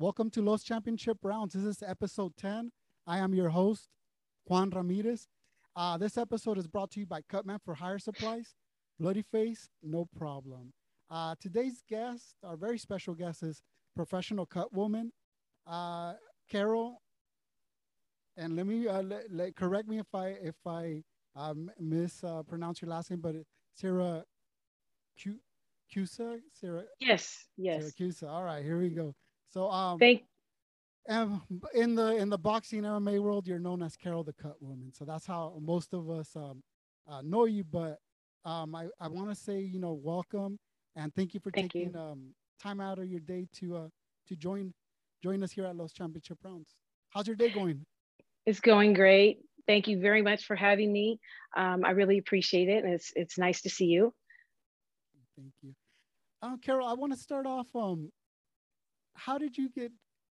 Welcome to Los Championship Rounds. This is episode 10. I am your host, Juan Ramirez. Uh, this episode is brought to you by Cutman for Hire Supplies. Bloody Face, no problem. Uh, today's guest, our very special guest, is professional cut woman, uh, Carol. And let me uh, let, let, correct me if I if I um, mispronounce your last name, but Sarah Cusa, Sarah. Yes, yes. Siracusa. All right, here we go. So um thank um, in the in the boxing MMA world, you're known as Carol the Cut Woman. So that's how most of us um, uh, know you. But um, I, I want to say, you know, welcome and thank you for thank taking you. Um, time out of your day to uh, to join join us here at Los Championship Rounds. How's your day going? It's going great. Thank you very much for having me. Um, I really appreciate it, and it's it's nice to see you. Thank you, uh, Carol. I want to start off. Um, how did you get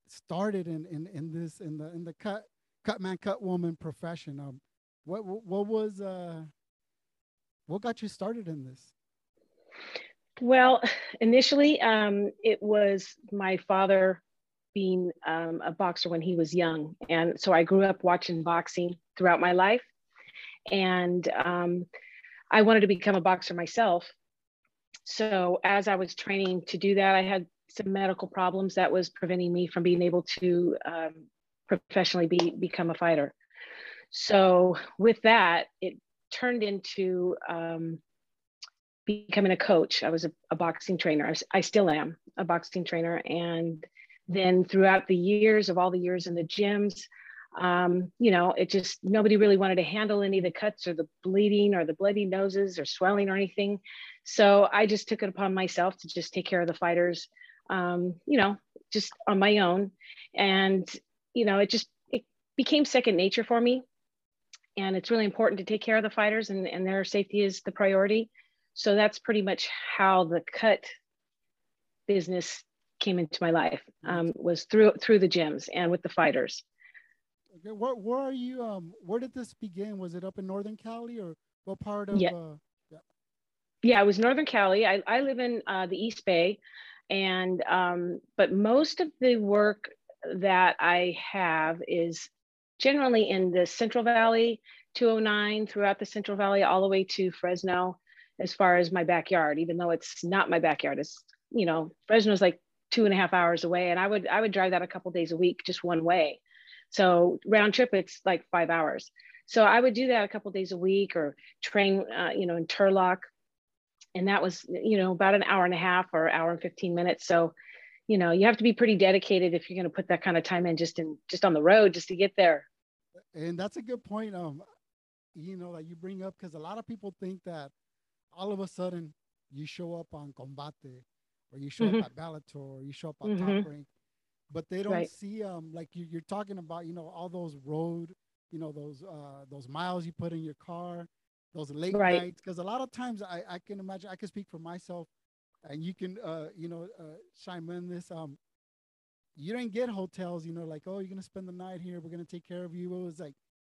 started in, in, in this in the in the cut cut man cut woman profession? Um, what what was uh, what got you started in this? Well, initially, um, it was my father being um, a boxer when he was young, and so I grew up watching boxing throughout my life, and um, I wanted to become a boxer myself. So as I was training to do that, I had some medical problems that was preventing me from being able to um, professionally be become a fighter. So with that, it turned into um, becoming a coach. I was a, a boxing trainer. I, I, still am a boxing trainer. And then throughout the years of all the years in the gyms, um, you know, it just nobody really wanted to handle any of the cuts or the bleeding or the bloody noses or swelling or anything. So I just took it upon myself to just take care of the fighters um, you know, just on my own. And, you know, it just, it became second nature for me. And it's really important to take care of the fighters and, and their safety is the priority. So that's pretty much how the cut business came into my life um, was through through the gyms and with the fighters. Okay, where, where are you? Um, where did this begin? Was it up in Northern Cali or what part of? Yeah, uh, yeah. yeah, it was Northern Cali. I, I live in uh, the East Bay and um, but most of the work that I have is generally in the Central Valley, 209 throughout the Central Valley, all the way to Fresno, as far as my backyard. Even though it's not my backyard, it's you know Fresno's like two and a half hours away, and I would I would drive that a couple days a week just one way. So round trip, it's like five hours. So I would do that a couple days a week, or train, uh, you know, in Turlock and that was you know about an hour and a half or hour and 15 minutes so you know you have to be pretty dedicated if you're going to put that kind of time in just in just on the road just to get there and that's a good point um you know that you bring up because a lot of people think that all of a sudden you show up on combate or you show mm-hmm. up at Bellator or you show up on mm-hmm. top rank but they don't right. see um like you, you're talking about you know all those road you know those uh those miles you put in your car those late right. nights because a lot of times I, I can imagine i can speak for myself and you can uh, you know uh, chime in this um you don't get hotels you know like oh you're gonna spend the night here we're gonna take care of you. It was like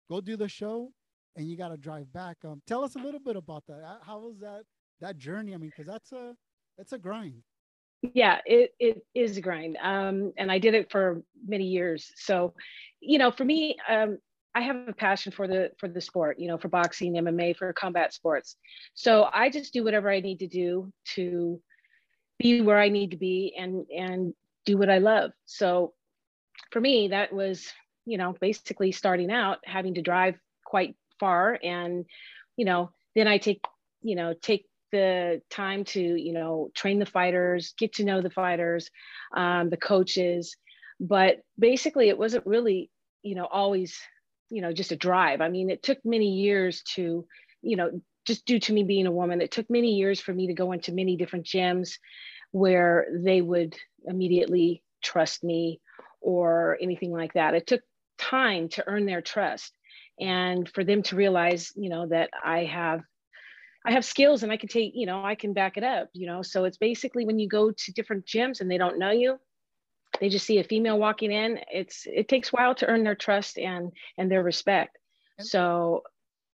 go do the show and you got to drive back. Um tell us a little bit about that. How was that that journey? I mean because that's a that's a grind. Yeah it, it is a grind. Um and i did it for many years. So you know for me um I have a passion for the for the sport, you know, for boxing, MMA, for combat sports. So I just do whatever I need to do to be where I need to be and and do what I love. So for me, that was, you know, basically starting out having to drive quite far and, you know, then I take, you know, take the time to, you know, train the fighters, get to know the fighters, um, the coaches. But basically, it wasn't really, you know, always you know just a drive. I mean it took many years to you know just due to me being a woman it took many years for me to go into many different gyms where they would immediately trust me or anything like that. It took time to earn their trust and for them to realize you know that i have i have skills and i can take you know i can back it up you know. So it's basically when you go to different gyms and they don't know you they just see a female walking in it's it takes a while to earn their trust and and their respect and so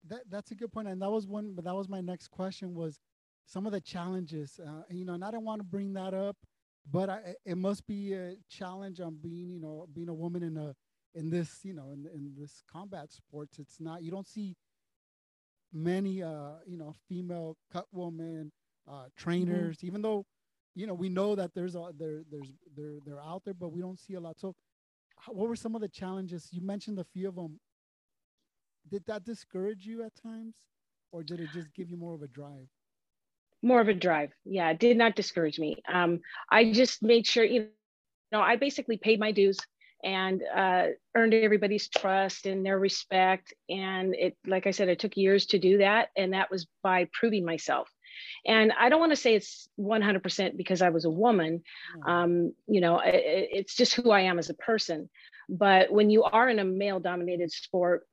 that, that's a good point and that was one but that was my next question was some of the challenges uh, you know and i don't want to bring that up but I, it must be a challenge on being, you know, being a woman in a in this, you know, in, in this combat sports. It's not you don't see many, uh, you know, female cut women uh, mm-hmm. trainers, mm-hmm. even though, you know, we know that there's a there there's they're they're out there, but we don't see a lot. So, what were some of the challenges? You mentioned a few of them. Did that discourage you at times, or did it just give you more of a drive? more of a drive. Yeah, it did not discourage me. Um, I just made sure, you know, I basically paid my dues and uh, earned everybody's trust and their respect. And it, like I said, it took years to do that. And that was by proving myself. And I don't want to say it's 100% because I was a woman. Hmm. Um, you know, it, it's just who I am as a person. But when you are in a male dominated sport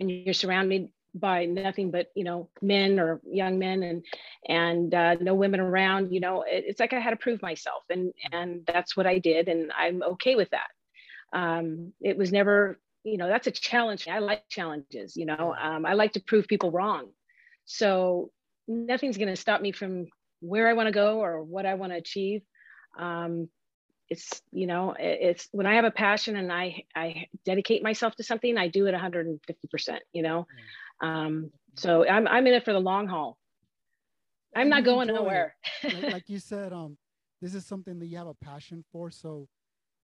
and you're surrounded by nothing but you know men or young men and and uh, no women around you know it, it's like i had to prove myself and and that's what i did and i'm okay with that um, it was never you know that's a challenge i like challenges you know um, i like to prove people wrong so nothing's going to stop me from where i want to go or what i want to achieve um, it's you know it's when i have a passion and i i dedicate myself to something i do it 150% you know um, so I'm, I'm in it for the long haul. I'm not going nowhere. like, like, you said, um, this is something that you have a passion for. So,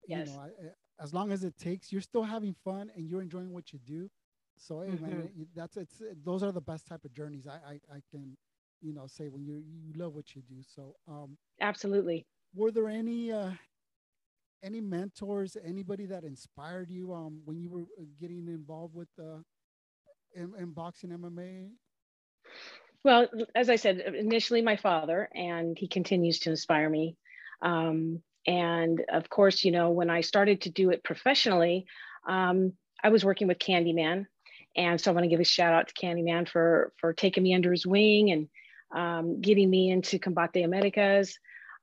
yes. you know, I, as long as it takes, you're still having fun and you're enjoying what you do. So, mm-hmm. man, that's it's those are the best type of journeys I, I, I can, you know, say when you you love what you do. So, um, absolutely. Were there any uh, any mentors, anybody that inspired you um, when you were uh, getting involved with uh, in, in boxing MMA? Well, as I said, initially my father, and he continues to inspire me. Um, and of course, you know, when I started to do it professionally, um, I was working with Candyman. And so I want to give a shout out to Candyman for, for taking me under his wing and um, getting me into Combate Americas.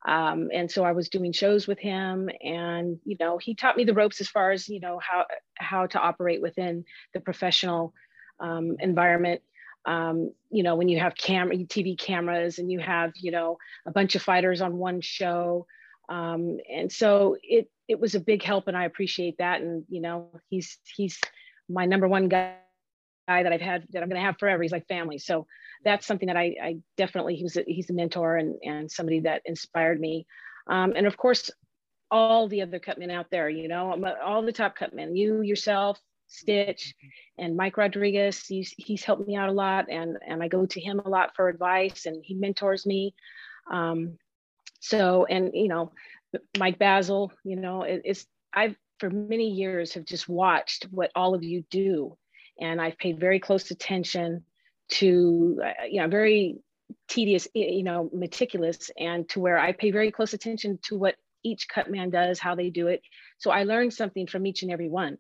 Um, and so I was doing shows with him, and you know, he taught me the ropes as far as you know how how to operate within the professional um, environment. Um, you know, when you have camera, TV cameras, and you have you know a bunch of fighters on one show, um, and so it it was a big help, and I appreciate that. And you know, he's he's my number one guy that I've had that I'm going to have forever. He's like family. So that's something that I, I definitely he was a, he's a mentor and and somebody that inspired me. Um, and of course, all the other cutmen out there, you know, all the top cutmen, you yourself, Stitch, and Mike Rodriguez. He's he's helped me out a lot, and and I go to him a lot for advice, and he mentors me. Um, so, and you know, Mike Bazzel, you know, it, it's I've for many years have just watched what all of you do, and I've paid very close attention to, uh, you know, very tedious, you know, meticulous, and to where I pay very close attention to what each cut man does, how they do it. So I learned something from each and every one.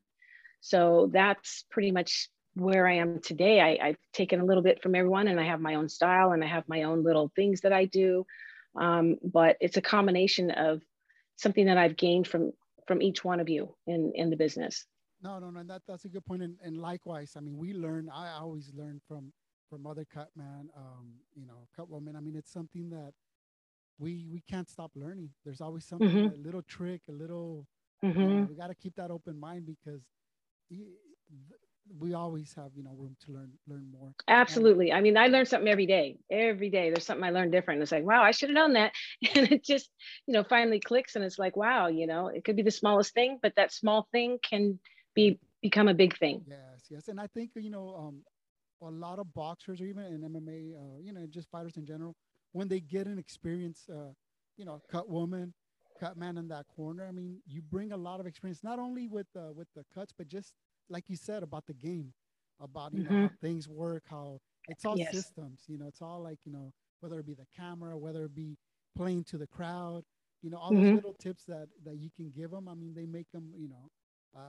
So that's pretty much where I am today. I, have taken a little bit from everyone and I have my own style and I have my own little things that I do. Um, but it's a combination of something that I've gained from from each one of you in in the business. No, no, no. That that's a good point. And, and likewise, I mean, we learn. I always learn from from other cut man, um, you know, cut woman. I mean, it's something that we we can't stop learning. There's always something, mm-hmm. a little trick, a little. Mm-hmm. Know, we got to keep that open mind because we always have you know room to learn learn more absolutely and, i mean i learn something every day every day there's something i learn different it's like wow i should have known that and it just you know finally clicks and it's like wow you know it could be the smallest thing but that small thing can be become a big thing yes yes and i think you know um a lot of boxers or even in mma uh, you know just fighters in general when they get an experience uh you know cut woman cut man in that corner. I mean, you bring a lot of experience, not only with the with the cuts, but just like you said about the game, about you mm-hmm. know how things work, how it's all yes. systems. You know, it's all like you know whether it be the camera, whether it be playing to the crowd. You know, all mm-hmm. those little tips that that you can give them. I mean, they make them. You know, uh,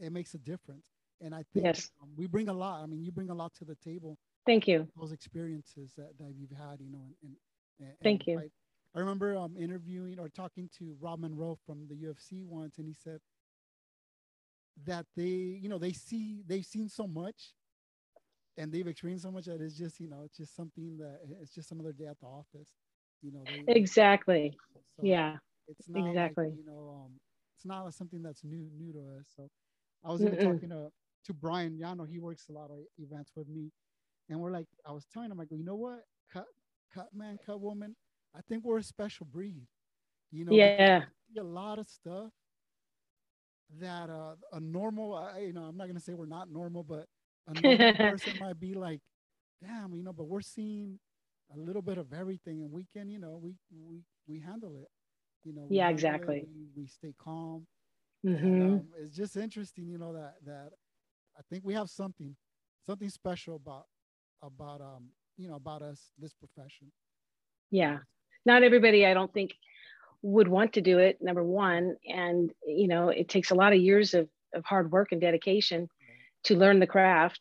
it makes a difference. And I think yes. um, we bring a lot. I mean, you bring a lot to the table. Thank you. Those experiences that, that you've had, you know, and, and, and thank you. I remember um, interviewing or talking to Rob Monroe from the UFC once, and he said that they, you know, they see they've seen so much, and they've experienced so much that it's just, you know, it's just something that it's just another day at the office, you know. They, exactly. So, yeah. It's not exactly. Like, you know, um, it's not something that's new new to us. So I was even talking to to Brian Yano. He works a lot of events with me, and we're like, I was telling him, I go, you know what, cut cut man, cut woman. I think we're a special breed. You know, yeah, a lot of stuff that uh, a normal, uh, you know, I'm not gonna say we're not normal, but a normal person might be like, damn, you know, but we're seeing a little bit of everything, and we can, you know, we we we handle it. You know. Yeah, exactly. We, we, stay calm. Mm-hmm. And, um, it's just interesting, you know, that that I think we have something something special about about um you know about us this profession. Yeah, not everybody, I don't think, would want to do it. Number one, and you know, it takes a lot of years of of hard work and dedication to learn the craft,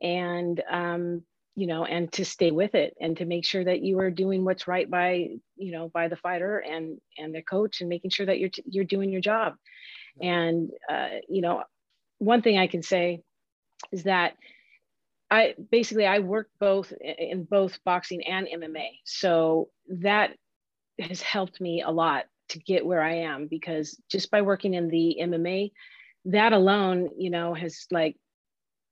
and um, you know and to stay with it and to make sure that you are doing what's right by you know by the fighter and and the coach and making sure that you're you're doing your job. And uh, you know one thing i can say is that i basically i work both in both boxing and mma so that has helped me a lot to get where i am because just by working in the mma that alone you know has like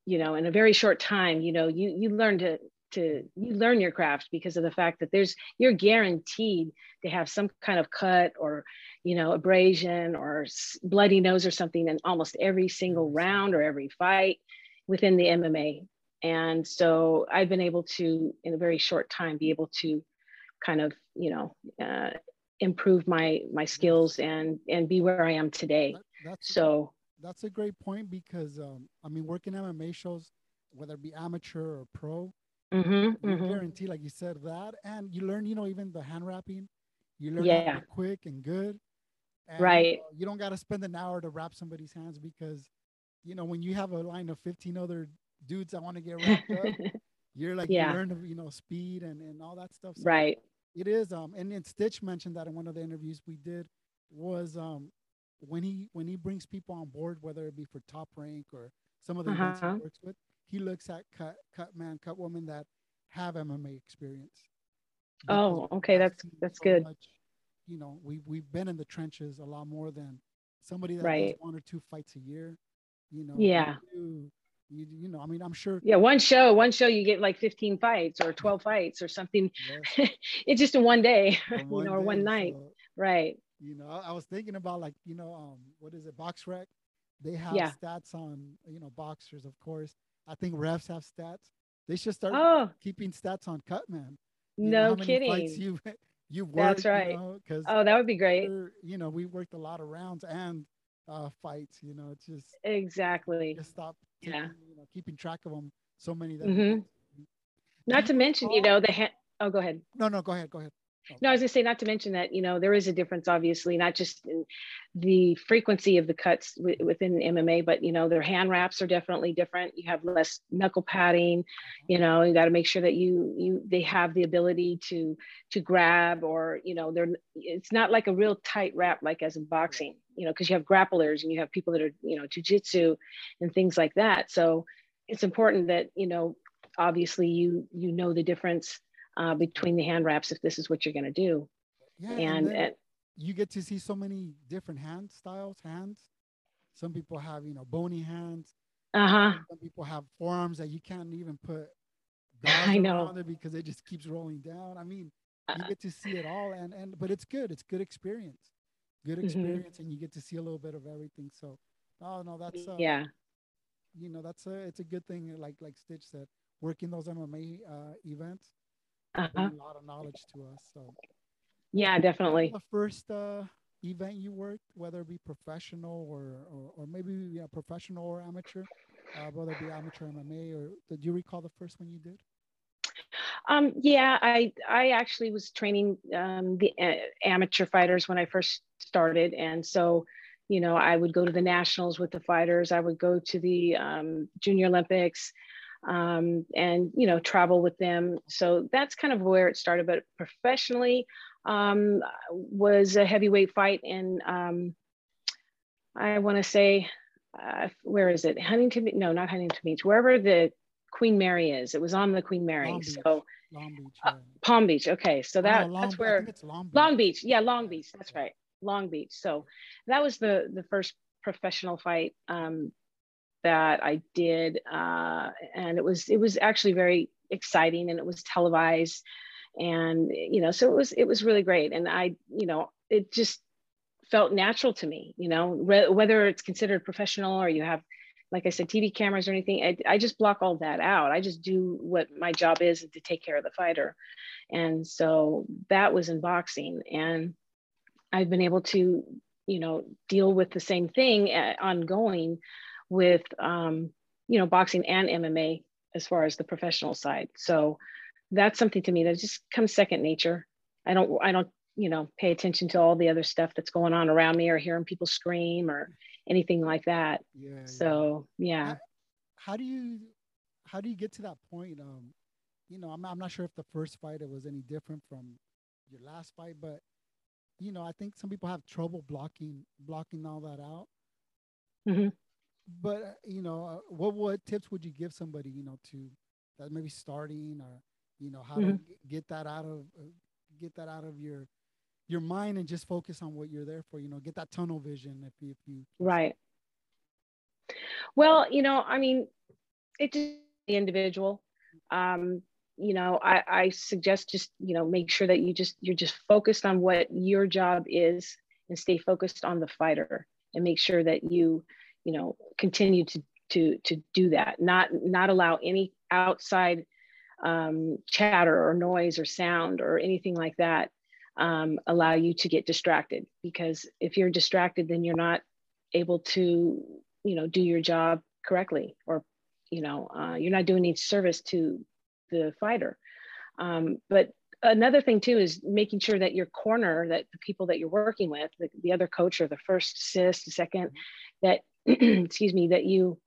you know in a very short time you know you you learn to to you learn your craft because of the fact that there's you're guaranteed to have some kind of cut or you know abrasion or bloody nose or something in almost every single round or every fight within the MMA and so I've been able to in a very short time be able to kind of you know uh, improve my my skills and and be where I am today. So that's a great point because um, I mean, working MMA shows, whether it be amateur or pro, mm-hmm, you mm-hmm. guarantee, like you said, that, and you learn, you know, even the hand wrapping, you learn yeah. quick and good. And, right. You, you don't got to spend an hour to wrap somebody's hands because, you know, when you have a line of 15 other dudes that want to get wrapped up, you're like, yeah. you learn, you know, speed and, and all that stuff. So right. It is. Um, and, and Stitch mentioned that in one of the interviews we did was um, when he when he brings people on board, whether it be for top rank or some of the uh-huh. events he uh-huh. works with, he looks at cut cut man, cut woman that have MMA experience. Oh, okay, that's that's so good. Much, you know, we we've been in the trenches a lot more than somebody that right. does one or two fights a year. You know, yeah. You, you, you know, I mean, I'm sure. Yeah, one show, one show, you get like 15 fights or 12 fights or something. It's just in one day, one you know, day, or one night. So, right. You know, I, I, was thinking about like, you know, um, what is it, box BoxRec? They have yeah. stats on, you know, boxers, of course. I think refs have stats. They should start oh. keeping stats on Cutman. You no kidding. you you worked, That's right. Because you know, oh, that would be great. You know, we worked a lot of rounds and uh, fights. You know, it's just exactly. Just stop. Taking, yeah. You know, keeping track of them. So many that. Mm-hmm. Not to mention, you know, the ha- oh, go ahead. No, no, go ahead. Go ahead. No, I was gonna say not to mention that you know there is a difference, obviously, not just in the frequency of the cuts w- within MMA, but you know their hand wraps are definitely different. You have less knuckle padding. Mm-hmm. You know, you got to make sure that you you they have the ability to to grab or you know they're it's not like a real tight wrap like as in boxing. You know, because you have grapplers and you have people that are you know jujitsu and things like that. So it's important that you know obviously you you know the difference uh, between the hand wraps if this is what you're going to do. Yeah, and, and, and, you get to see so many different hand styles, hands. Some people have, you know, bony hands. Uh huh. Some people have forearms that you can't even put. I know because it just keeps rolling down. I mean, you uh, get to see it all, and and but it's good. It's good experience, good mm-hmm. experience, mm-hmm. and you get to see a little bit of everything. So, oh no, that's uh, yeah. You know, that's a it's a good thing. Like like Stitch said, working those MMA uh, events uh-huh. a lot of knowledge to us. So yeah, definitely. The first uh, event you worked, whether it be professional or or, or maybe professional or amateur, uh, whether it be amateur MMA or did you recall the first one you did? Um, yeah, I I actually was training um, the uh, amateur fighters when I first started, and so you know I would go to the nationals with the fighters. I would go to the um, Junior Olympics um, and you know travel with them. So that's kind of where it started. But professionally, um, was a heavyweight fight in um, I want to say uh, where is it? Huntington? No, not Huntington Beach. Wherever the Queen Mary is. It was on the Queen Mary. Long so Long Beach, uh, Palm Beach. Okay, so that oh, no, that's where Long Beach. Long Beach. Yeah, Long Beach. That's right. Long Beach. So that was the the first professional fight um, that I did, uh, and it was it was actually very exciting, and it was televised, and you know, so it was it was really great, and I you know it just felt natural to me, you know, re- whether it's considered professional or you have like I said, TV cameras or anything. I, I, just block all that out. I just do what my job is to take care of the fighter. And so that was in boxing. And I've been able to, you know, deal with the same thing uh, ongoing with, um, you know, boxing and MMA as far as the professional side. So that's something to me that just comes second nature. I don't, I don't, you know, pay attention to all the other stuff that's going on around me or hearing people scream or anything like that. Yeah. So yeah. How, how do you, how do you get to that point? Um, you know, I'm, I'm not sure if the first fight it was any different from your last fight, but you know, I think some people have trouble blocking blocking all that out. Mm-hmm. But uh, you know, uh, what what tips would you give somebody, you know, to that maybe starting or you know how mm-hmm. to get that out of uh, get that out of your your mind and just focus on what you're there for. You know, get that tunnel vision if you if you right. Well, you know, I mean, it's the individual. Um, you know I, I suggest just you know make sure that you just you're just focused on what your job is and stay focused on the fighter and make sure that you you know continue to to to do that not not allow any outside um, chatter or noise or sound or anything like that um, allow you to get distracted because if you're distracted then you're not able to you know do your job correctly or you know uh, you're not doing any service to the fighter. Um, but another thing too is making sure that your corner, that the people that you're working with, the, the other coach or the first assist, the second, that excuse me, that you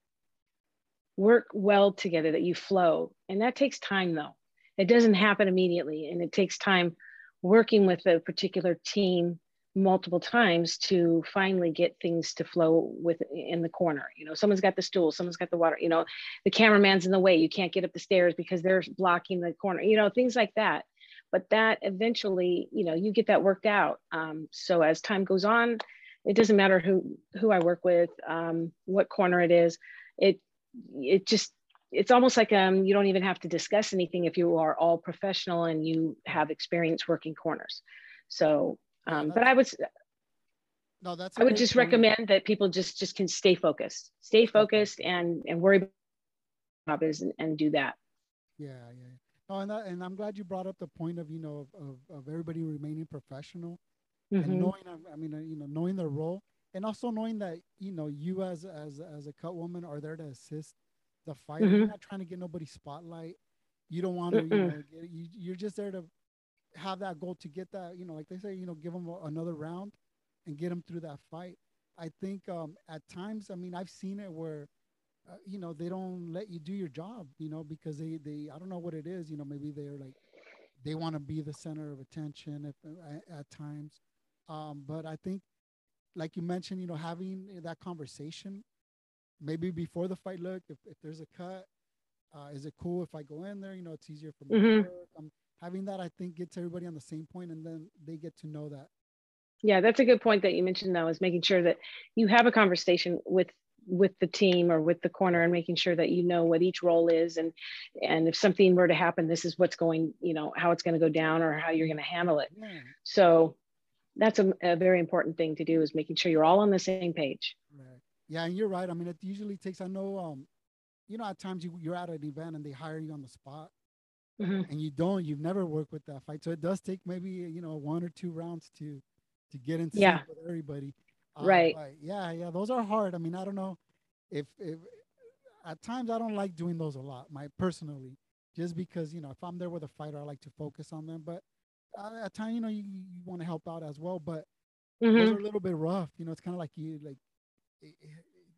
work well together, that you flow, and that takes time though. It doesn't happen immediately, and it takes time working with a particular team multiple times to finally get things to flow with in the corner. You know someone's got the stool someone's got the water you know the cameraman's in the way. You can't get up the stairs because they're blocking the corner you know things like that. But that eventually you know you get that worked out. Um, so as time goes on it doesn't matter who who i work with um, what corner it is it it just it's almost like um, you don't even have to discuss anything if you are all professional and you have experience working corners so um, but I would, no, that's. I would just recommend that people just just can stay focused, stay focused, and and worry about it and, and do that. Yeah, yeah. Oh, and that, and I'm glad you brought up the point of you know of, of, of everybody remaining professional mm-hmm. and knowing. I mean, uh, you know, knowing their role and also knowing that you know you as as as a cut woman are there to assist the fight. Mm-hmm. You're not trying to get nobody spotlight. You don't want to. You know, get, you, you're just there to have that goal to get that, you know, like they say, you know, give them another round and get them through that fight. I think um, at times, I mean, I've seen it where, uh, you know, they don't let you do your job, you know, because they, they, I don't know what it is, you know, maybe they're like, they want to be the center of attention if, uh, at times. Um, but I think, like you mentioned, you know, having that conversation, maybe before the fight, look, if, if there's a cut, uh, is it cool if I go in there? You know, it's easier for me mm-hmm. to having that i think gets everybody on the same point and then they get to know that yeah that's a good point that you mentioned though is making sure that you have a conversation with with the team or with the corner and making sure that you know what each role is and and if something were to happen this is what's going you know how it's going to go down or how you're going to handle it yeah. so that's a, a, very important thing to do is making sure you're all on the same page right yeah and you're right i mean it usually takes i know um you know at times you, you're at an event and they hire you on the spot mm-hmm. and you don't, you've never worked with that fight. So it does take maybe you know one or two rounds to to get into yeah. with everybody. Uh, right. yeah, yeah, those are hard. I mean, I don't know if if at times I don't like doing those a lot, my personally, just because you know if I'm there with a fighter, I like to focus on them. But at times, you know, you, you want to help out as well. But mm-hmm. those are a little bit rough. You know, it's kind of like you like it, it,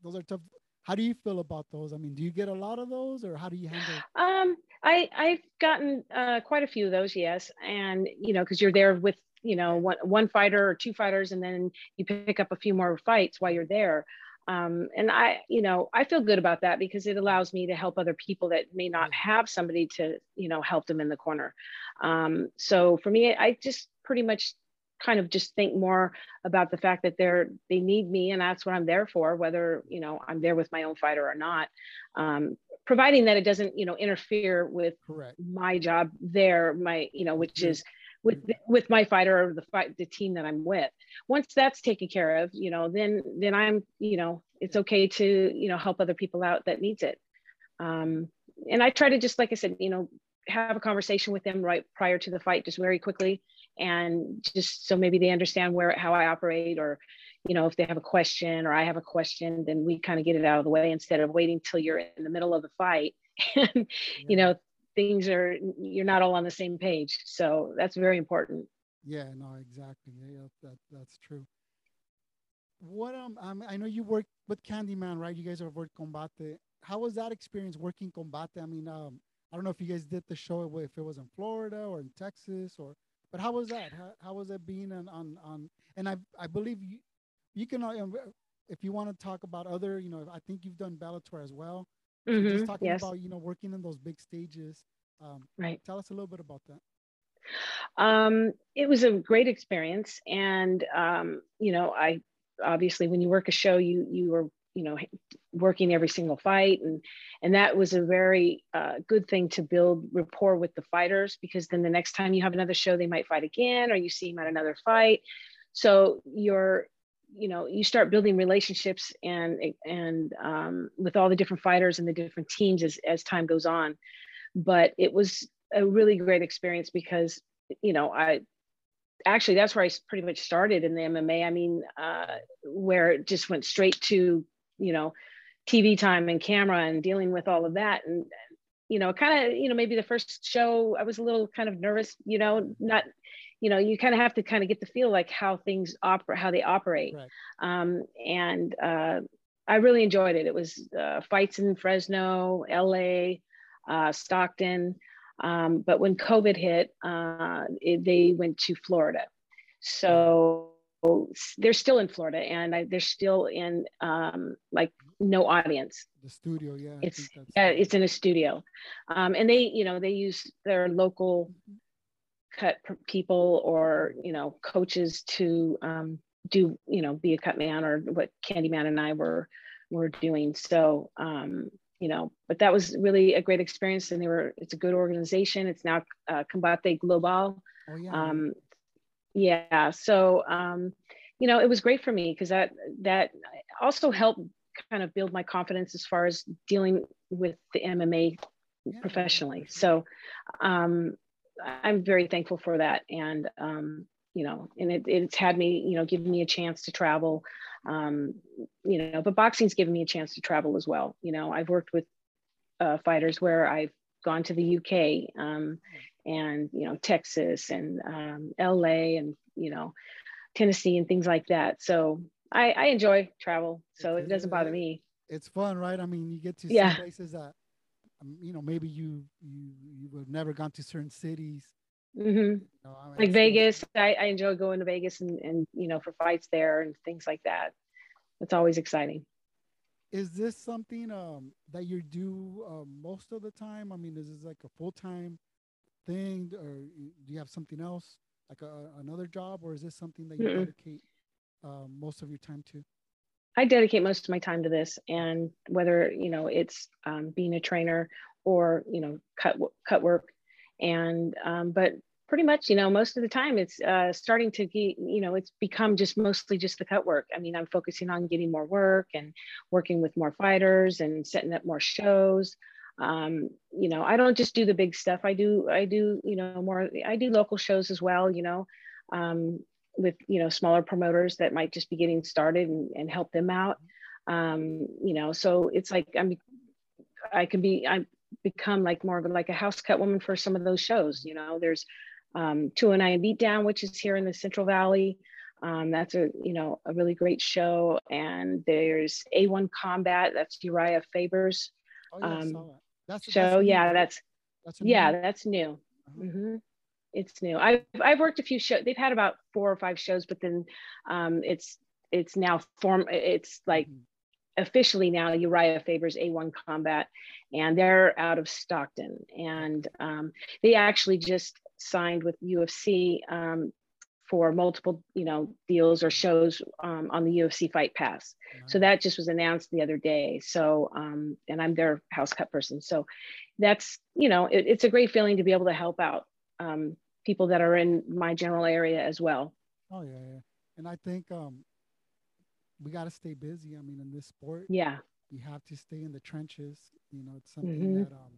those are tough how do you feel about those? I mean, do you get a lot of those, or how do you handle? Um, I I've gotten uh, quite a few of those, yes, and you know, because you're there with you know one one fighter or two fighters, and then you pick up a few more fights while you're there. Um, and I, you know, I feel good about that because it allows me to help other people that may not have somebody to, you know, help them in the corner. Um, so for me, I just pretty much kind of just think more about the fact that they're they need me and that's what i'm there for whether you know i'm there with my own fighter or not. Um, providing that it doesn't you know interfere with Correct. my job there my you know which is with with my fighter or the fight the team that i'm with. Once that's taken care of you know then then i'm you know it's okay to you know help other people out that needs it. Um, and i try to just like i said you know have a conversation with them right prior to the fight just very quickly. And just so maybe they understand where how I operate or you know if they have a question or I have a question then we kind of get it out of the way instead of waiting till you're in the middle of the fight. And yeah. you know things are you're not all on the same page. So that's very important. Yeah no exactly. Yeah that, that's true. What um, um i know you work with candyman right? You guys have worked combate. How was that experience working combate? I mean um i don't know if you guys did the show if it was in florida or in texas or but how was that? How, how was it being on, on, on and I, I believe you, you can, uh, if you want to talk about other, you know, I think you've done Bellator as well. Mm-hmm, just talking yes. about, you know, working in those big stages. Um, right. Tell us a little bit about that. Um, it was a great experience. And, um, you know, I, obviously when you work a show, you, you were you know working every single fight. And and that was a very uh, good thing to build rapport with the fighters because then the next time you have another show they might fight again or you see them at another fight. So you're you know you start building relationships and and um, with all the different fighters and the different teams as, as time goes on. But it was a really great experience because you know i actually that's where i pretty much started in the mma i mean uh, where it just went straight to you know tv time and camera and dealing with all of that. And you know kind of you know maybe the first show i was a little kind of nervous you know not you know you kind of have to kind of get the feel like how things operate how they operate. Right. um, and uh, i really enjoyed it. It was uh, fights in fresno la uh, stockton. Um, but when covid hit uh, it, they went to florida. So they're still in Florida and I, they're still in um, like no audience. The studio, yeah. It's yeah, it's in a studio, um, and they you know they use their local cut people or you know coaches to um, do you know be a cut man or what Candyman and I were were doing. So um, you know, but that was really a great experience, and they were it's a good organization. It's now uh, Combate Global. Oh, yeah. Yeah so um, you know it was great for me because that that also helped kind of build my confidence as far as dealing with the mma yeah. professionally so um, i'm very thankful for that and um, you know and it, it's had me you know given me a chance to travel um, you know but boxing's given me a chance to travel as well you know i've worked with uh, fighters where i've gone to the uk um, and you know Texas and um, LA and you know Tennessee and things like that. So I, I enjoy travel, so it doesn't bother me. It's fun, right? I mean, you get to yeah. places that um, you know maybe you you you have never gone to certain cities. Mm-hmm. You know, I mean, like Vegas, I, I enjoy going to Vegas and and you know for fights there and things like that. It's always exciting is this something um, that you do uh, most of the time? I mean, is this like a full time thing, or do you have something else like a, another job, or is this something that you Mm-mm. dedicate uh, most of your time to? I dedicate most of my time to this, and whether you know it's um, being a trainer or you know cut cut work, and um, but pretty much you know most of the time it's uh, starting to get you know it's become just mostly just the cut work. I mean I'm focusing on getting more work and working with more fighters and setting up more shows um, you know i don't just do the big stuff. I do i do you know more i do local shows as well you know um, with you know smaller promoters that might just be getting started and, and help them out. Um, you know so it's like i'm i can be i become like more of a, like a house cut woman for some of those shows you know. There's um 209 beatdown which is here in the central valley. Um, that's a you know a really great show. And there's a1 combat that's uriah faber's oh, yeah, um, that's so that's yeah, that's, that's yeah, new? that's new. Uh-huh. Mm-hmm. It's new. I've I've worked a few shows. They've had about four or five shows, but then um, it's it's now form. It's like mm-hmm. officially now Uriah Faber's A1 Combat, and they're out of Stockton, and um, they actually just signed with UFC um, for multiple, you know, deals or shows um, on the UFC Fight Pass. So that just was announced the other day. So, um, and I'm their house cut person. So that's, you know, it, it's a great feeling to be able to help out um, people that are in my general area as well. Oh yeah, yeah. And I think um, we got to stay busy. I mean, in this sport, yeah, you have to stay in the trenches. You know, it's something mm-hmm. that um,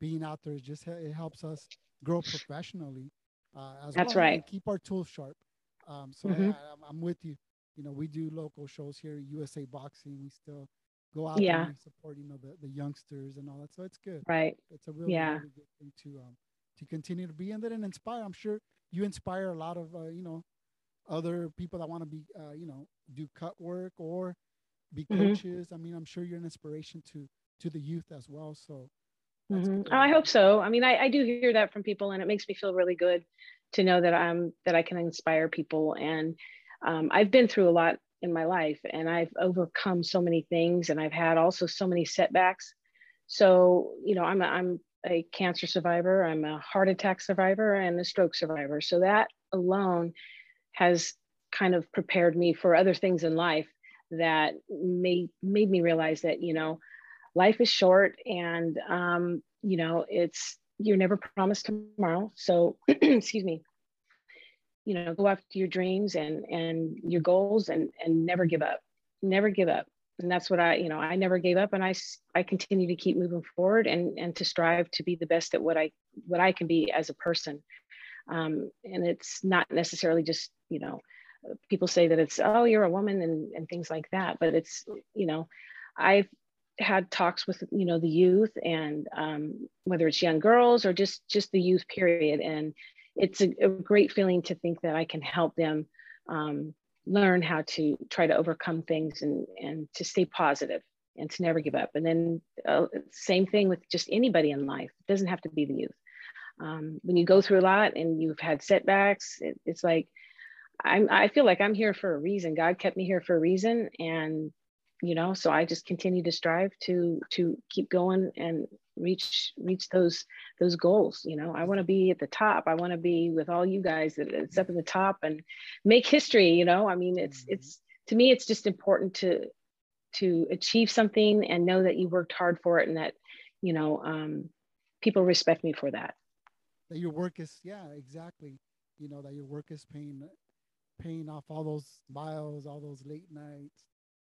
being out there is just it helps us grow professionally. Uh, as That's well, right. keep our tools sharp. Um, so mm-hmm. I, am with you. You know, we do local shows here, USA Boxing. We still go out yeah. and support, you know, the, the youngsters and all that. So it's good. Right. It's a really, yeah. really good thing to um, to continue to be in there and inspire. I'm sure you inspire a lot of uh, you know other people that want to be uh, you know do cut work or be mm-hmm. coaches. Mm-hmm. I mean, I'm sure you're an inspiration to to the youth as well. So mm-hmm. oh, I hope so. I mean, I, I do hear that from people, and it makes me feel really good to know that I'm that I can inspire people. And um, I've been through a lot in my life, and I've overcome so many things, and I've had also so many setbacks. So you know, I'm a, I'm a cancer survivor, I'm a heart attack survivor, and a stroke survivor. So that alone has kind of prepared me for other things in life that made made me realize that you know life is short and um, you know it's you're never promised tomorrow. So excuse me. You know go after your dreams and and your goals and and never give up. Never give up. And that's what i you know i never gave up and i i continue to keep moving forward and and to strive to be the best at what i what i can be as a person. Um, and it's not necessarily just you know people say that it's oh you're a woman and, and things like that but it's you know i've had talks with you know the youth and um, whether it's young girls or just just the youth period and it's a, a great feeling to think that i can help them um, learn how to try to overcome things and and to stay positive and to never give up and then uh, same thing with just anybody in life it doesn't have to be the youth um, when you go through a lot and you've had setbacks it, it's like I'm, I feel like I'm here for a reason. God kept me here for a reason. And, you know, so I just continue to strive to, to keep going and reach, reach those, those goals. You know, I want to be at the top. I want to be with all you guys that it's up at the top and make history, you know, I mean, it's, mm-hmm. it's, to me, it's just important to, to achieve something and know that you worked hard for it and that, you know, um, people respect me for that. That your work is, yeah, exactly. You know, that your work is paying paying off all those miles, all those late nights,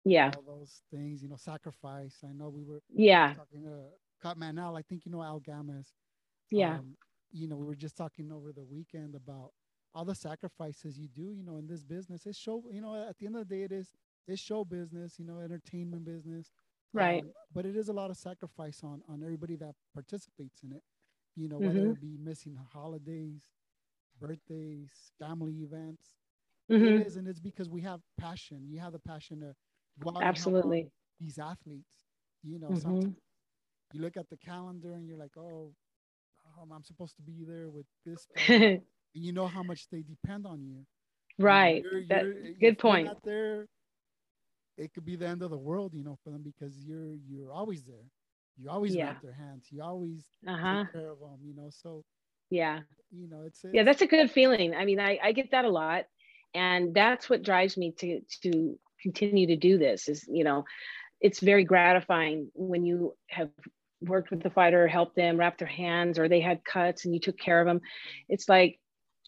yeah, all those things, you know, sacrifice. I know we were yeah talking to Cut Man Al. I think you know Al Gamas. Yeah. Um, you know, we were just talking over the weekend about all the sacrifices you do, you know, in this business. It's show, you know, at the end of the day, it is it's show business, you know, entertainment business. Right. Um, but it is a lot of sacrifice on on everybody that participates in it. You know, whether mm-hmm. it be missing holidays, birthdays, family events, Mm-hmm. It is, and it's because we have passion. You have the passion to out absolutely these athletes. You know, mm-hmm. you look at the calendar and you're like, oh, um, I'm supposed to be there with this, and you know how much they depend on you. Right. You're, that, you're, good point. There, it could be the end of the world, you know, for them because you're you're always there. You always yeah. wrap their hands. You always uh-huh. take care of them, you know. So yeah, you know, it's, it's yeah, that's a good feeling. I mean, I I get that a lot and that's what drives me to to continue to do this is you know it's very gratifying when you have worked with the fighter helped them wrap their hands or they had cuts and you took care of them. It's like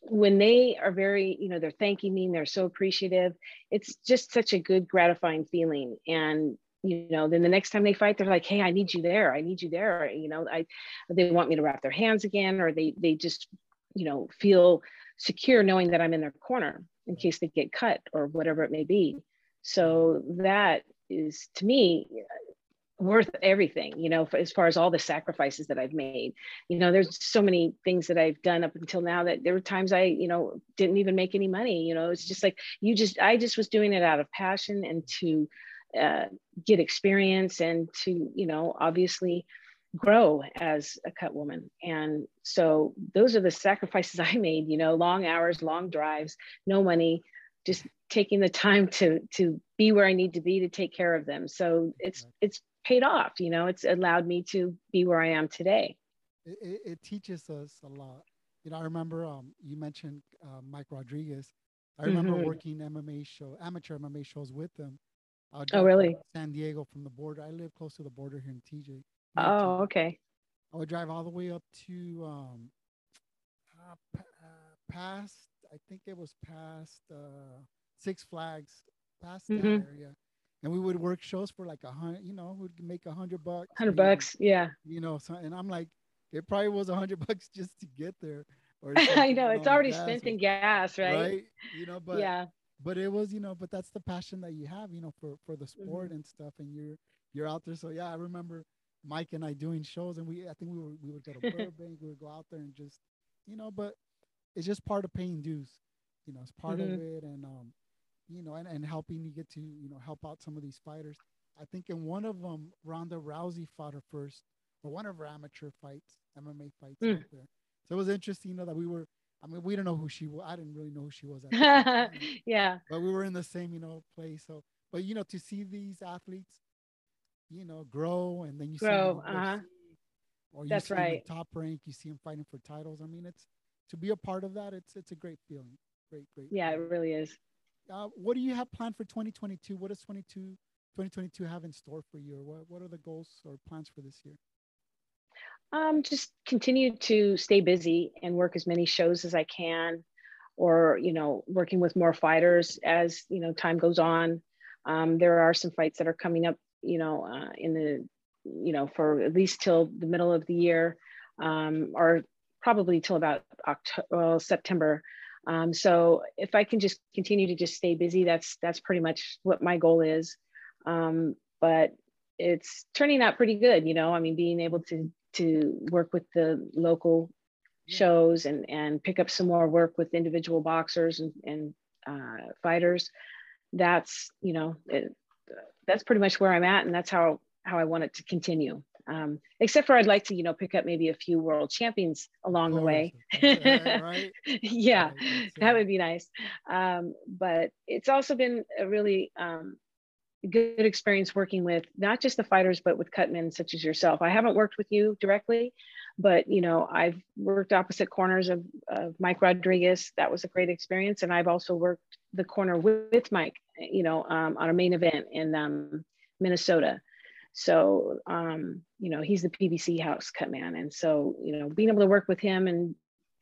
when they are very you know they're thanking me and they're so appreciative it's just such a good gratifying feeling. And you know then the next time they fight they're like hey i need you there. I need you there. You know i they want me to wrap their hands again or they they just you know feel secure knowing that i'm in their corner in case they get cut or whatever it may be. So that is to me worth everything, you know, as far as all the sacrifices that I've made. You know, there's so many things that I've done up until now that there were times I, you know, didn't even make any money. You know, it's just like you just, I just was doing it out of passion and to uh, get experience and to, you know, obviously grow as a cut woman. And so those are the sacrifices I made, you know, long hours, long drives, no money, just taking the time to to be where I need to be to take care of them. So it's it's paid off, you know, it's allowed me to be where I am today. It, it, teaches us a lot. you know, I remember um, you mentioned uh, Mike Rodriguez. I remember mm-hmm. working MMA show, amateur MMA shows with them. oh, really? San Diego from the border. I live close to the border here in TJ. Oh, TJ. okay. I would drive all the way up to um, uh, uh, past. I think it was past uh, Six Flags, past mm-hmm. that area, and we would work shows for like a hundred. You know, we'd make a hundred bucks. Hundred bucks, yeah. You know, so, and I'm like, it probably was a hundred bucks just to get there. Or I know it's already spent in gas, right? Right. You know, but yeah. But it was, you know, but that's the passion that you have, you know, for for the sport mm-hmm. and stuff, and you're you're out there. So yeah, I remember Mike and I doing shows, and we I think we were we would go to Burbank, we would go out there and just, you know, but it's just part of paying dues, you know, it's part mm-hmm. of it, and um, you know, and, and helping you get to you know help out some of these fighters. I think in one of them, Ronda Rousey fought her first, or one of her amateur fights, MMA fights mm. out there. So it was interesting, you know, that we were. I mean, we don't know who she was. I didn't really know who she was. yeah. But we were in the same, you know, place. So, but you know, to see these athletes, you know, grow and then you grow, see uh-huh. or you That's see right. top rank, you see them fighting for titles. I mean, it's to be a part of that. It's it's a great feeling. Great, great. Yeah, feeling. it really is. Uh, what do you have planned for 2022? What does 22, 2022 have in store for you? Or what, what are the goals or plans for this year? Um, just continue to stay busy and work as many shows as I can, or you know, working with more fighters as you know time goes on. Um, there are some fights that are coming up, you know, uh, in the, you know, for at least till the middle of the year, um, or probably till about October, well, September. Um, so if I can just continue to just stay busy, that's that's pretty much what my goal is. Um, but it's turning out pretty good, you know. I mean, being able to to work with the local shows and and pick up some more work with individual boxers and, and uh, fighters that's you know it, that's pretty much where i'm at and that's how how i want it to continue um, except for i'd like to you know pick up maybe a few world champions along the way. right? yeah that would be nice. Um, but it's also been a really um, good experience working with not just the fighters but with cutmen such as yourself. I haven't worked with you directly but you know i've worked opposite corners of, of mike rodriguez. That was a great experience. And i've also worked the corner with, with mike you know um, on a main event in um, minnesota so um, you know he's the pbc house cut man. And so you know being able to work with him and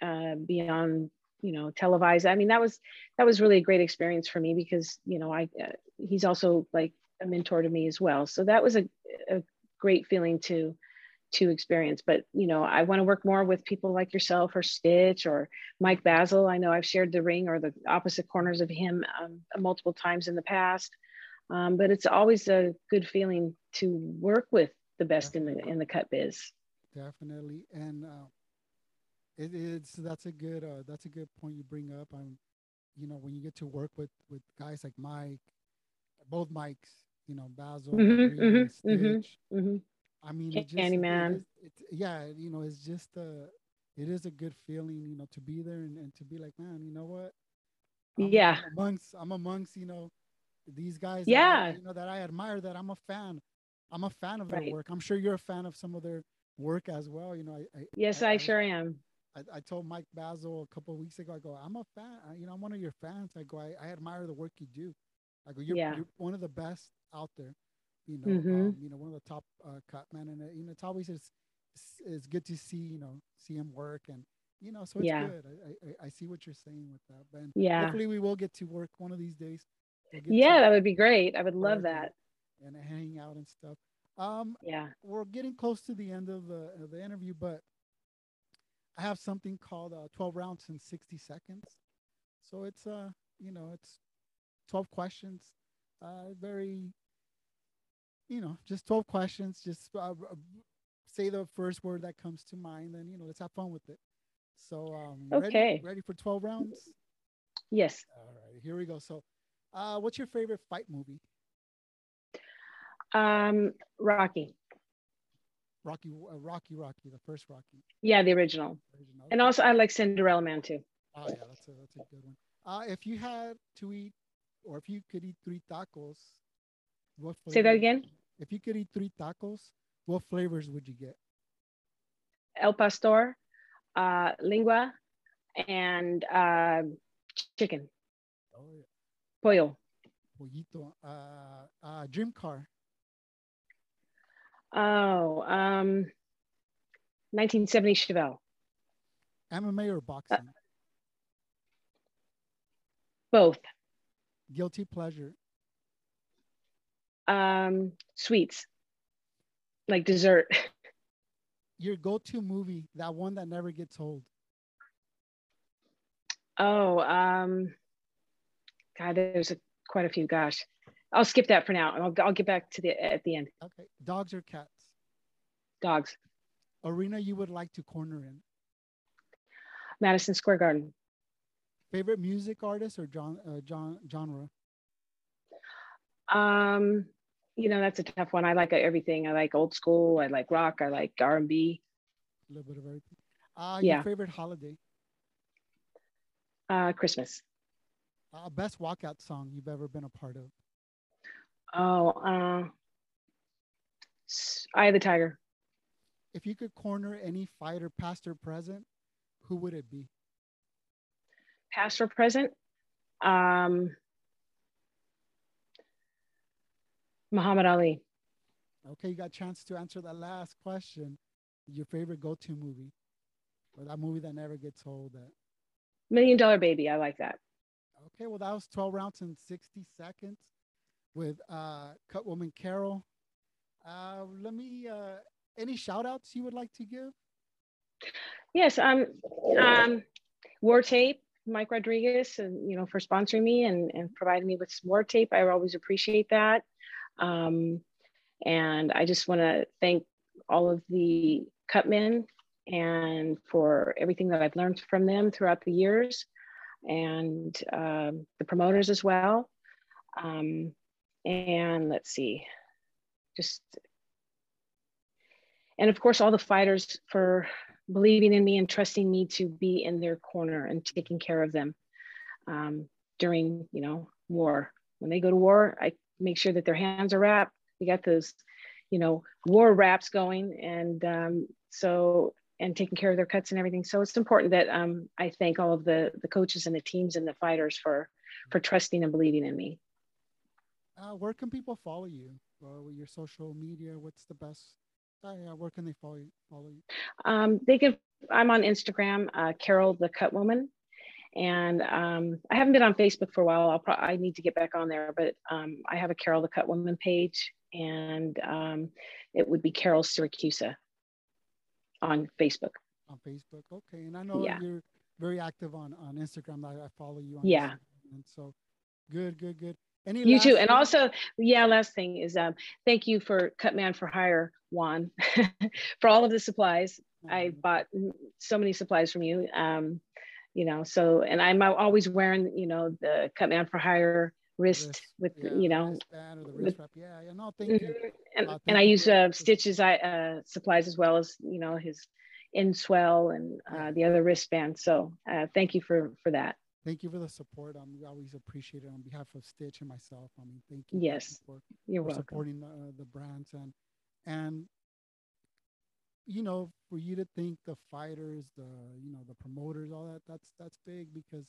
uh, be on you know televised i mean that was that was really a great experience for me because you know i uh, he's also like a mentor to me as well. So that was a, a great feeling to to experience. But you know i want to work more with people like yourself or stitch or mike Bazzel. I know i've shared the ring or the opposite corners of him um, multiple times in the past um, but it's always a good feeling to work with the best in the in the cut biz definitely and uh, it is that's a good uh, that's a good point you bring up. I'm, you know, when you get to work with with guys like Mike, both Mikes, you know, Bazzel, mm-hmm, mm-hmm, Stitch. Mm-hmm, mm-hmm. I mean, it just, Candyman. It is, yeah, you know, it's just a, it is a good feeling, you know, to be there and, and to be like, man, you know what? I'm, yeah. Amongst, I'm amongst, you know, these guys. Yeah. That I, you know, that I admire. That I'm a fan. I'm a fan of their right. work. I'm sure you're a fan of some of their work as well. You know, I, I yes, I, I sure am. I, I told Mike Bazzel a couple of weeks ago, I go, I'm a fan, you know, I'm one of your fans. I go, I, I admire the work you do. I go, you're, yeah. you're one of the best out there, you know, mm-hmm. um, you know, one of the top uh, cut men. And, uh, you know, it's always, it's, it's good to see, you know, see him work and, you know, so it's yeah. good. I, I, I, see what you're saying with that. But yeah. hopefully we will get to work one of these days. Yeah, that would be great. I would love that. And, and hang out and stuff. Um, yeah, we're getting close to the end of the, of the interview, but I have something called uh, 12 rounds in 60 seconds. So it's uh, you know, it's 12 questions. Uh, very, you know, just 12 questions. Just uh, say the first word that comes to mind, and you know, let's have fun with it. So, um, okay, ready, ready for 12 rounds? Yes. All right, here we go. So, uh, what's your favorite fight movie? Um, Rocky. Rocky, uh, Rocky, Rocky, the first Rocky. Yeah, the original. original. And also, I like Cinderella Man too. Oh yeah, that's a that's a good one. Uh, if you had to eat, or if you could eat three tacos, what? Flavors, Say that again. If you could eat three tacos, what flavors would you get? El pastor, uh, lengua, and uh, chicken. Oh, yeah. Pollo. Pollito. Uh, uh, dream car. Oh, um, 1970 Chevelle. MMA or boxing? Uh, both. Guilty pleasure. Um, sweets, like dessert. Your go-to movie, that one that never gets old. Oh, um, God, there's a, quite a few. Gosh, I'll skip that for now, and I'll I'll get back to the at the end. Okay, dogs or cats? Dogs. Arena you would like to corner in? Madison Square Garden. Favorite music artist or John uh, John genre? Um, you know that's a tough one. I like everything. I like old school. I like rock. I like R and B. A little bit of everything. Uh, yeah. Your favorite holiday? Uh, Christmas. Uh, best walkout song you've ever been a part of? Oh, uh, Eye of the Tiger. If you could corner any fighter, past or present, who would it be? Past or present? Um, Muhammad Ali. Okay, you got a chance to answer that last question. Your favorite go-to movie, or that movie that never gets old? That Million Dollar Baby. I like that. Okay, well that was 12 rounds in 60 seconds with uh, Cutwoman Carol. Uh, let me. Uh, any shout outs you would like to give? Yes. Um. Um. War Tape. Mike Rodriguez, and you know, for sponsoring me and, and providing me with some war tape. I always appreciate that. Um, and I just want to thank all of the cutmen and for everything that I've learned from them throughout the years and um, the promoters as well. Um, and let's see, just, and of course, all the fighters for believing in me and trusting me to be in their corner and taking care of them um, during, you know, war. When they go to war, I make sure that their hands are wrapped. We got those, you know, war wraps going. And um, so, and taking care of their cuts and everything. So it's important that um, I thank all of the, the coaches and the teams and the fighters for, for trusting and believing in me. Uh, where can people follow you? Your social media, what's the best? Uh, yeah, where can they follow you? Follow you? Um, they can. I'm on Instagram, uh, Carol the Cut Woman, and um, I haven't been on Facebook for a while. I'll pro- I need to get back on there, but um, I have a Carol the Cut Woman page, and um, it would be Carol Siracusa on Facebook. On Facebook, okay. And I know yeah. you're very active on on Instagram. I, I follow you on. Yeah. Instagram, and so, good, good, good. Any you too. Thing? And also, yeah, last thing is um, thank you for Cutman for Hire, Juan, for all of the supplies. Mm-hmm. I bought so many supplies from you. Um, you know so and i'm always wearing you know the cutman for hire wrist, wrist with yeah, you know with, yeah, yeah no thank you. Mm-hmm. and, uh, and i use uh, stitches i uh, supplies as well as you know his Enswell and uh, the other wristband. So uh, thank you for for that. Thank you for the support. Um, we always appreciate it on behalf of stitch and myself. I mean thank you yes. for, you're for welcome. supporting the, uh, the brands and and you know, for you to think the fighters, the you know, the promoters, all that, that's that's big because,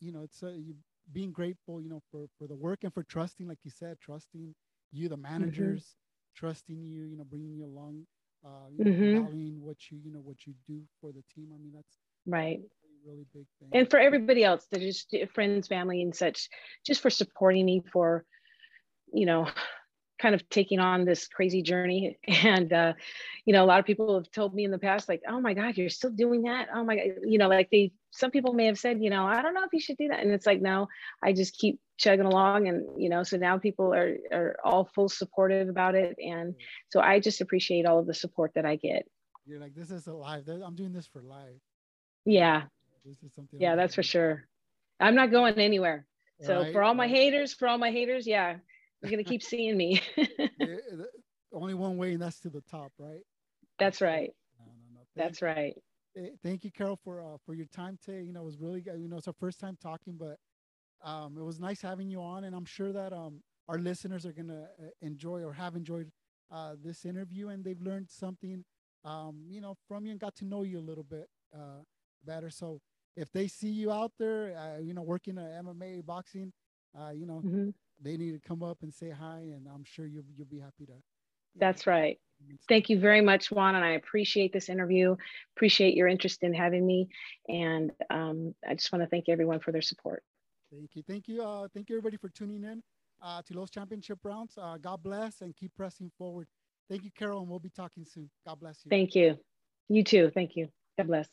you know, it's a, you being grateful, you know, for for the work and for trusting, like you said, trusting you, the mm-hmm. managers, mm-hmm. trusting you, you know, bringing you along, uh, you mm-hmm. know, what you, you know, what you do for the team. I mean, that's right. Really big thing. And for everybody else, that is friends, family, and such, just for supporting me, for you know, kind of taking on this crazy journey. And uh, you know a lot of people have told me in the past like oh my god you're still doing that? Oh my god you know like they some people may have said you know i don't know if you should do that. And it's like no i just keep chugging along and you know so now people are are all full supportive about it. And so i just appreciate all of the support that i get. You're like this is a life. I'm doing this for life. Yeah. This is something yeah that's for sure. I'm not going anywhere. So right, for all my haters for all my haters yeah you're gonna keep seeing me. Only one way, and that's to the top, right? That's right. No, no, no. That's you. right. Thank you, Carol, for uh, for your time today. You know, it was really good. You know, it's our first time talking, but um, it was nice having you on, and I'm sure that um, our listeners are gonna uh, enjoy or have enjoyed uh, this interview, and they've learned something, um, you know, from you and got to know you a little bit uh, better. So if they see you out there, uh, you know, working at MMA boxing, uh, you know, mm-hmm. They need to come up and say hi, and I'm sure you'll you'll be happy to. That's right. Thank you very much, Juan, and I appreciate this interview. Appreciate your interest in having me, and um, I just want to thank everyone for their support. Thank you, thank you, uh, thank you, everybody, for tuning in uh, to Los Championship Rounds. Uh, God bless and keep pressing forward. Thank you, Carol, and we'll be talking soon. God bless you. Thank you. You too. Thank you. God bless.